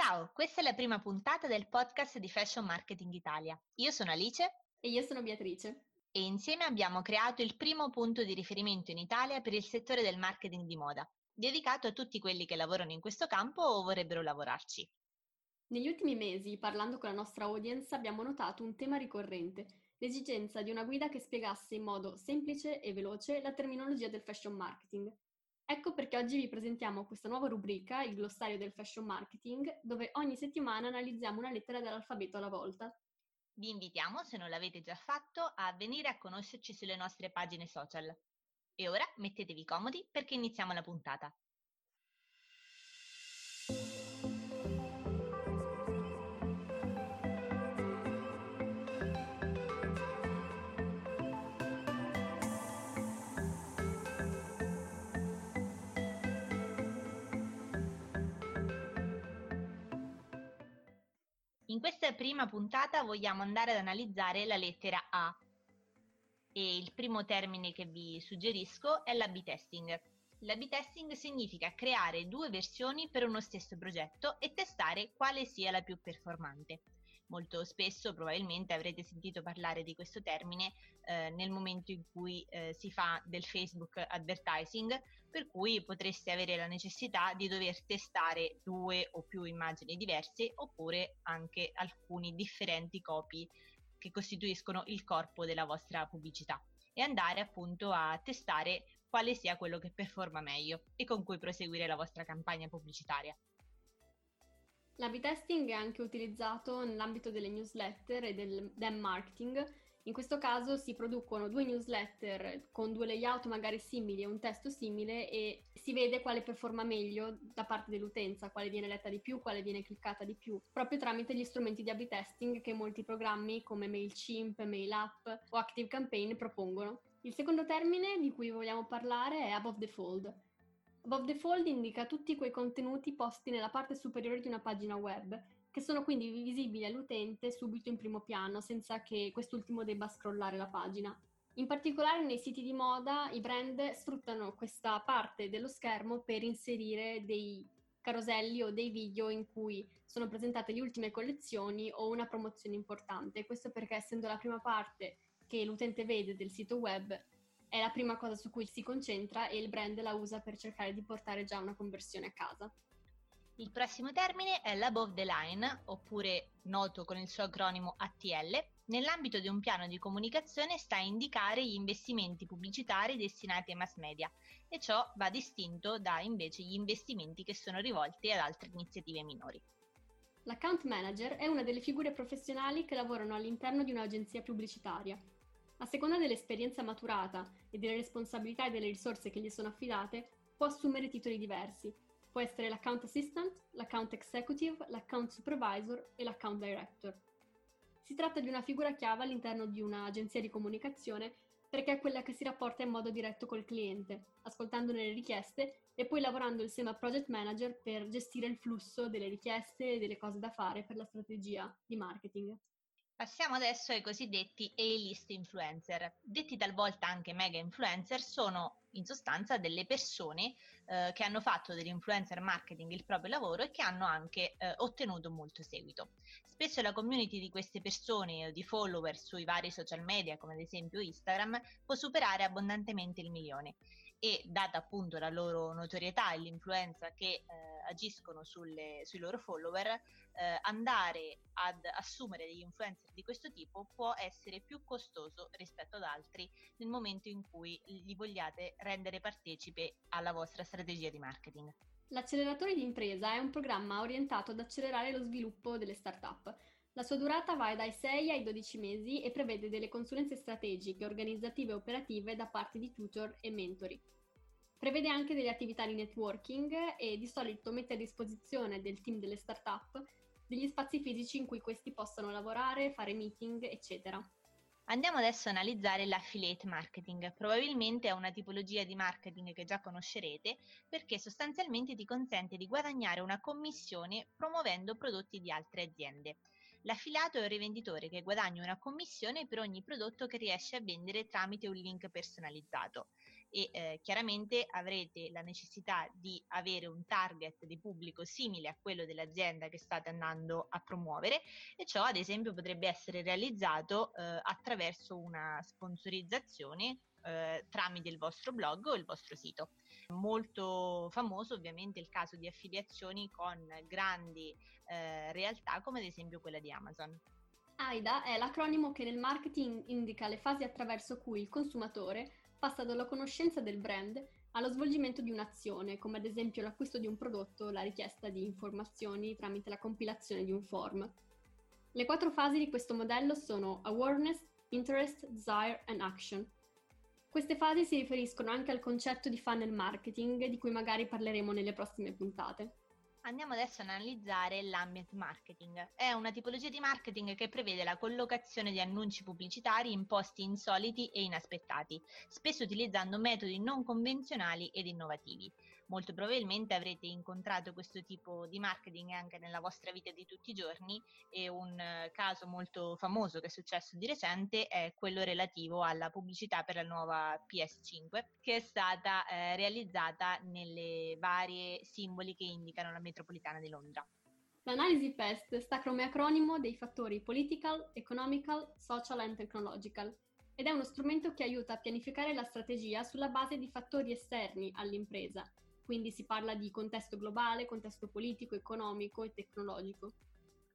Ciao, questa è la prima puntata del podcast di Fashion Marketing Italia. Io sono Alice e io sono Beatrice e insieme abbiamo creato il primo punto di riferimento in Italia per il settore del marketing di moda, dedicato a tutti quelli che lavorano in questo campo o vorrebbero lavorarci. Negli ultimi mesi, parlando con la nostra audience, abbiamo notato un tema ricorrente, l'esigenza di una guida che spiegasse in modo semplice e veloce la terminologia del fashion marketing Ecco perché oggi vi presentiamo questa nuova rubrica, il glossario del fashion marketing, dove ogni settimana analizziamo una lettera dell'alfabeto alla volta. Vi invitiamo, se non l'avete già fatto, a venire a conoscerci sulle nostre pagine social. E ora mettetevi comodi perché iniziamo la puntata. In questa prima puntata vogliamo andare ad analizzare la lettera A e il primo termine che vi suggerisco è l'A-B testing. L'A-B testing significa creare due versioni per uno stesso progetto e testare quale sia la più performante. Molto spesso probabilmente avrete sentito parlare di questo termine eh, nel momento in cui eh, si fa del Facebook advertising, per cui potreste avere la necessità di dover testare due o più immagini diverse oppure anche alcuni differenti copy che costituiscono il corpo della vostra pubblicità e andare appunto a testare quale sia quello che performa meglio e con cui proseguire la vostra campagna pubblicitaria. L'A-B testing è anche utilizzato nell'ambito delle newsletter e del dem marketing. In questo caso si producono due newsletter con due layout magari simili e un testo simile e si vede quale performa meglio da parte dell'utenza, quale viene letta di più, quale viene cliccata di più, proprio tramite gli strumenti di A-B testing che molti programmi come MailChimp, MailUp o ActiveCampaign propongono. Il secondo termine di cui vogliamo parlare è above the fold. Above the Fold indica tutti quei contenuti posti nella parte superiore di una pagina web, che sono quindi visibili all'utente subito in primo piano, senza che quest'ultimo debba scrollare la pagina. In particolare nei siti di moda i brand sfruttano questa parte dello schermo per inserire dei caroselli o dei video in cui sono presentate le ultime collezioni o una promozione importante. Questo perché essendo la prima parte che l'utente vede del sito web, è la prima cosa su cui si concentra e il brand la usa per cercare di portare già una conversione a casa. Il prossimo termine è l'above the line, oppure noto con il suo acronimo ATL. Nell'ambito di un piano di comunicazione sta a indicare gli investimenti pubblicitari destinati ai mass media e ciò va distinto da invece gli investimenti che sono rivolti ad altre iniziative minori. L'account manager è una delle figure professionali che lavorano all'interno di un'agenzia pubblicitaria a seconda dell'esperienza maturata e delle responsabilità e delle risorse che gli sono affidate, può assumere titoli diversi. Può essere l'account assistant, l'account executive, l'account supervisor e l'account director. Si tratta di una figura chiave all'interno di un'agenzia di comunicazione perché è quella che si rapporta in modo diretto col cliente, ascoltandone le richieste e poi lavorando insieme a project manager per gestire il flusso delle richieste e delle cose da fare per la strategia di marketing. Passiamo adesso ai cosiddetti A-list influencer. Detti talvolta anche mega influencer, sono in sostanza delle persone eh, che hanno fatto dell'influencer marketing il proprio lavoro e che hanno anche eh, ottenuto molto seguito. Spesso la community di queste persone o di follower sui vari social media, come ad esempio Instagram, può superare abbondantemente il milione e data appunto la loro notorietà e l'influenza che eh, agiscono sulle, sui loro follower, eh, andare ad assumere degli influencer di questo tipo può essere più costoso rispetto ad altri nel momento in cui li vogliate rendere partecipe alla vostra strategia di marketing. L'acceleratore di impresa è un programma orientato ad accelerare lo sviluppo delle start-up. La sua durata va dai 6 ai 12 mesi e prevede delle consulenze strategiche, organizzative e operative da parte di tutor e mentori. Prevede anche delle attività di networking e di solito mette a disposizione del team delle start-up degli spazi fisici in cui questi possano lavorare, fare meeting, eccetera. Andiamo adesso a analizzare l'affiliate marketing. Probabilmente è una tipologia di marketing che già conoscerete perché sostanzialmente ti consente di guadagnare una commissione promuovendo prodotti di altre aziende. L'affiliato è un rivenditore che guadagna una commissione per ogni prodotto che riesce a vendere tramite un link personalizzato. e eh, chiaramente avrete la necessità di avere un target di pubblico simile a quello dell'azienda che state andando a promuovere e ciò ad esempio potrebbe essere realizzato eh, attraverso una sponsorizzazione eh, tramite il vostro blog o il vostro sito. Molto famoso ovviamente il caso di affiliazioni con grandi eh, realtà come ad esempio quella di Amazon. AIDA è l'acronimo che nel marketing indica le fasi attraverso cui il consumatore passa dalla conoscenza del brand allo svolgimento di un'azione, come ad esempio l'acquisto di un prodotto o la richiesta di informazioni tramite la compilazione di un form. Le quattro fasi di questo modello sono awareness, interest, desire and action. Queste fasi si riferiscono anche al concetto di funnel marketing, di cui magari parleremo nelle prossime puntate. Andiamo adesso ad analizzare l'ambient marketing. È una tipologia di marketing che prevede la collocazione di annunci pubblicitari in posti insoliti e inaspettati, spesso utilizzando metodi non convenzionali ed innovativi. Molto probabilmente avrete incontrato questo tipo di marketing anche nella vostra vita di tutti i giorni e un eh, caso molto famoso che è successo di recente è quello relativo alla pubblicità per la nuova PS5 che è stata eh, realizzata nelle varie simboli che indicano la metropolitana di Londra. L'analisi PEST sta come acronimo dei fattori political, economical, social and technological ed è uno strumento che aiuta a pianificare la strategia sulla base di fattori esterni all'impresa, quindi si parla di contesto globale, contesto politico, economico e tecnologico.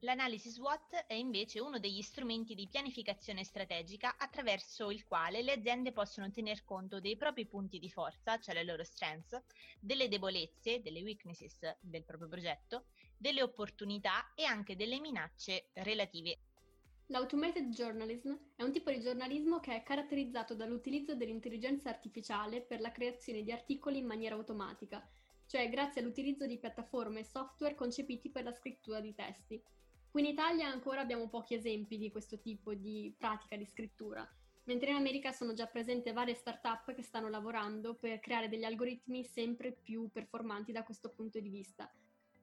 L'analisi SWOT è invece uno degli strumenti di pianificazione strategica attraverso il quale le aziende possono tener conto dei propri punti di forza, cioè le loro strengths, delle debolezze, delle weaknesses del proprio progetto, delle opportunità e anche delle minacce relative L'automated journalism è un tipo di giornalismo che è caratterizzato dall'utilizzo dell'intelligenza artificiale per la creazione di articoli in maniera automatica, cioè grazie all'utilizzo di piattaforme e software concepiti per la scrittura di testi. Qui in Italia ancora abbiamo pochi esempi di questo tipo di pratica di scrittura, mentre in America sono già presenti varie start-up che stanno lavorando per creare degli algoritmi sempre più performanti da questo punto di vista.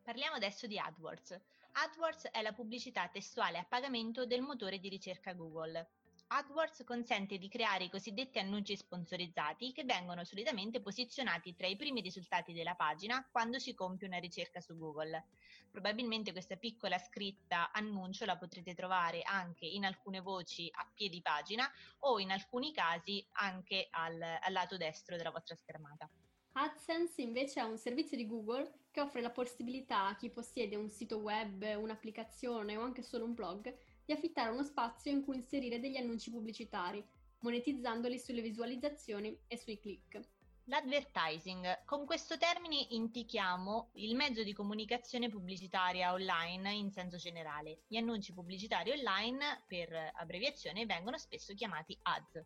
Parliamo adesso di AdWords. AdWords è la pubblicità testuale a pagamento del motore di ricerca Google. AdWords consente di creare i cosiddetti annunci sponsorizzati che vengono solitamente posizionati tra i primi risultati della pagina quando si compie una ricerca su Google. Probabilmente questa piccola scritta annuncio la potrete trovare anche in alcune voci a piedi pagina o in alcuni casi anche al, al lato destro della vostra schermata. AdSense invece è un servizio di Google che offre la possibilità a chi possiede un sito web, un'applicazione o anche solo un blog di affittare uno spazio in cui inserire degli annunci pubblicitari, monetizzandoli sulle visualizzazioni e sui click. L'advertising. Con questo termine indichiamo il mezzo di comunicazione pubblicitaria online in senso generale. Gli annunci pubblicitari online, per abbreviazione, vengono spesso chiamati ads.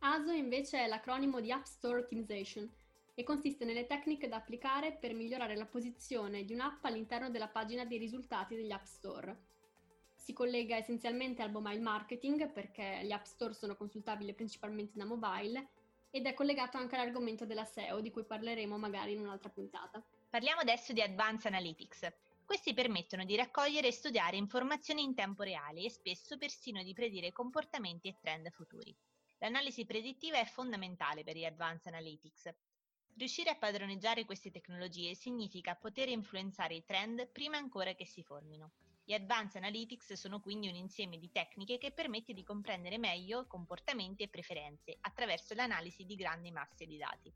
ASO invece è l'acronimo di App Store Optimization, e consiste nelle tecniche da applicare per migliorare la posizione di un'app all'interno della pagina dei risultati degli App Store. Si collega essenzialmente al mobile marketing perché gli App Store sono consultabili principalmente da mobile ed è collegato anche all'argomento della SEO di cui parleremo magari in un'altra puntata. Parliamo adesso di Advanced Analytics. Questi permettono di raccogliere e studiare informazioni in tempo reale e spesso persino di predire comportamenti e trend futuri. L'analisi predittiva è fondamentale per gli Advanced Analytics Riuscire a padroneggiare queste tecnologie significa poter influenzare i trend prima ancora che si formino. Gli Advanced Analytics sono quindi un insieme di tecniche che permette di comprendere meglio comportamenti e preferenze attraverso l'analisi di grandi masse di dati.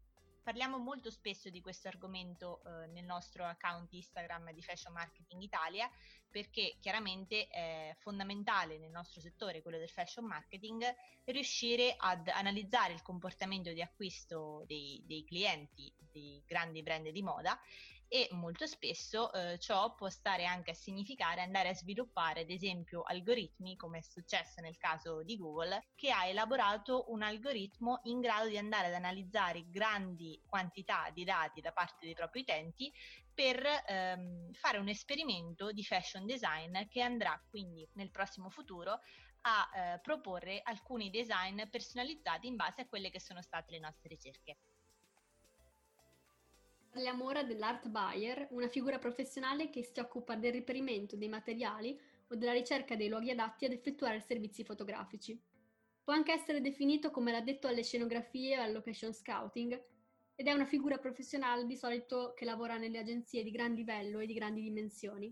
Parliamo molto spesso di questo argomento eh, nel nostro account Instagram di Fashion Marketing Italia perché chiaramente è fondamentale nel nostro settore, quello del fashion marketing, riuscire ad analizzare il comportamento di acquisto dei, dei clienti di grandi brand di moda e molto spesso eh, ciò può stare anche a significare andare a sviluppare ad esempio algoritmi come è successo nel caso di Google che ha elaborato un algoritmo in grado di andare ad analizzare grandi quantità di dati da parte dei propri utenti per ehm, fare un esperimento di fashion design che andrà quindi nel prossimo futuro a eh, proporre alcuni design personalizzati in base a quelle che sono state le nostre ricerche. Parliamo ora dell'art buyer, una figura professionale che si occupa del riperimento dei materiali o della ricerca dei luoghi adatti ad effettuare servizi fotografici. può anche essere definito come l'addetto alle scenografie e al location scouting ed è una figura professionale di solito che lavora nelle agenzie di gran livello e di grandi dimensioni.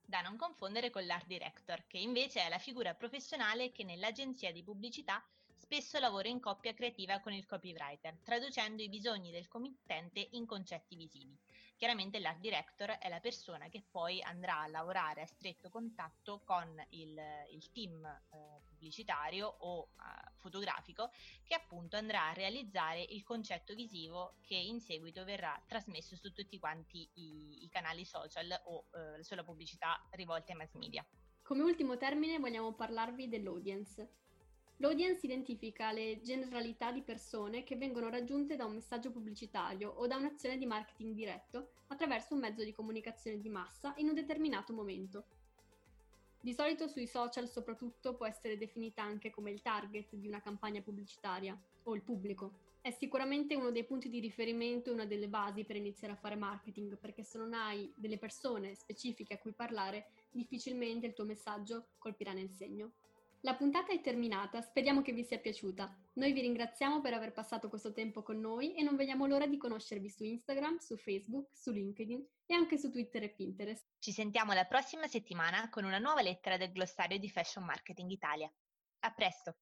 Da non confondere con l'art director, che invece è la figura professionale che nell'agenzia di pubblicità spesso lavora in coppia creativa con il copywriter, traducendo i bisogni del committente in concetti visivi. Chiaramente l'art director è la persona che poi andrà a lavorare a stretto contatto con il, il team eh, pubblicitario o eh, fotografico che appunto andrà a realizzare il concetto visivo che in seguito verrà trasmesso su tutti quanti i, i canali social o eh, sulla pubblicità rivolte ai mass media. Come ultimo termine vogliamo parlarvi dell'audience. L'audience identifica le generalità di persone che vengono raggiunte da un messaggio pubblicitario o da un'azione di marketing diretto attraverso un mezzo di comunicazione di massa in un determinato momento. Di solito sui social soprattutto può essere definita anche come il target di una campagna pubblicitaria o il pubblico. È sicuramente uno dei punti di riferimento e una delle basi per iniziare a fare marketing, perché se non hai delle persone specifiche a cui parlare, difficilmente il tuo messaggio colpirà nel segno. La puntata è terminata, speriamo che vi sia piaciuta. Noi vi ringraziamo per aver passato questo tempo con noi e non vediamo l'ora di conoscervi su Instagram, su Facebook, su LinkedIn e anche su Twitter e Pinterest. Ci sentiamo la prossima settimana con una nuova lettera del glossario di Fashion Marketing Italia. A presto!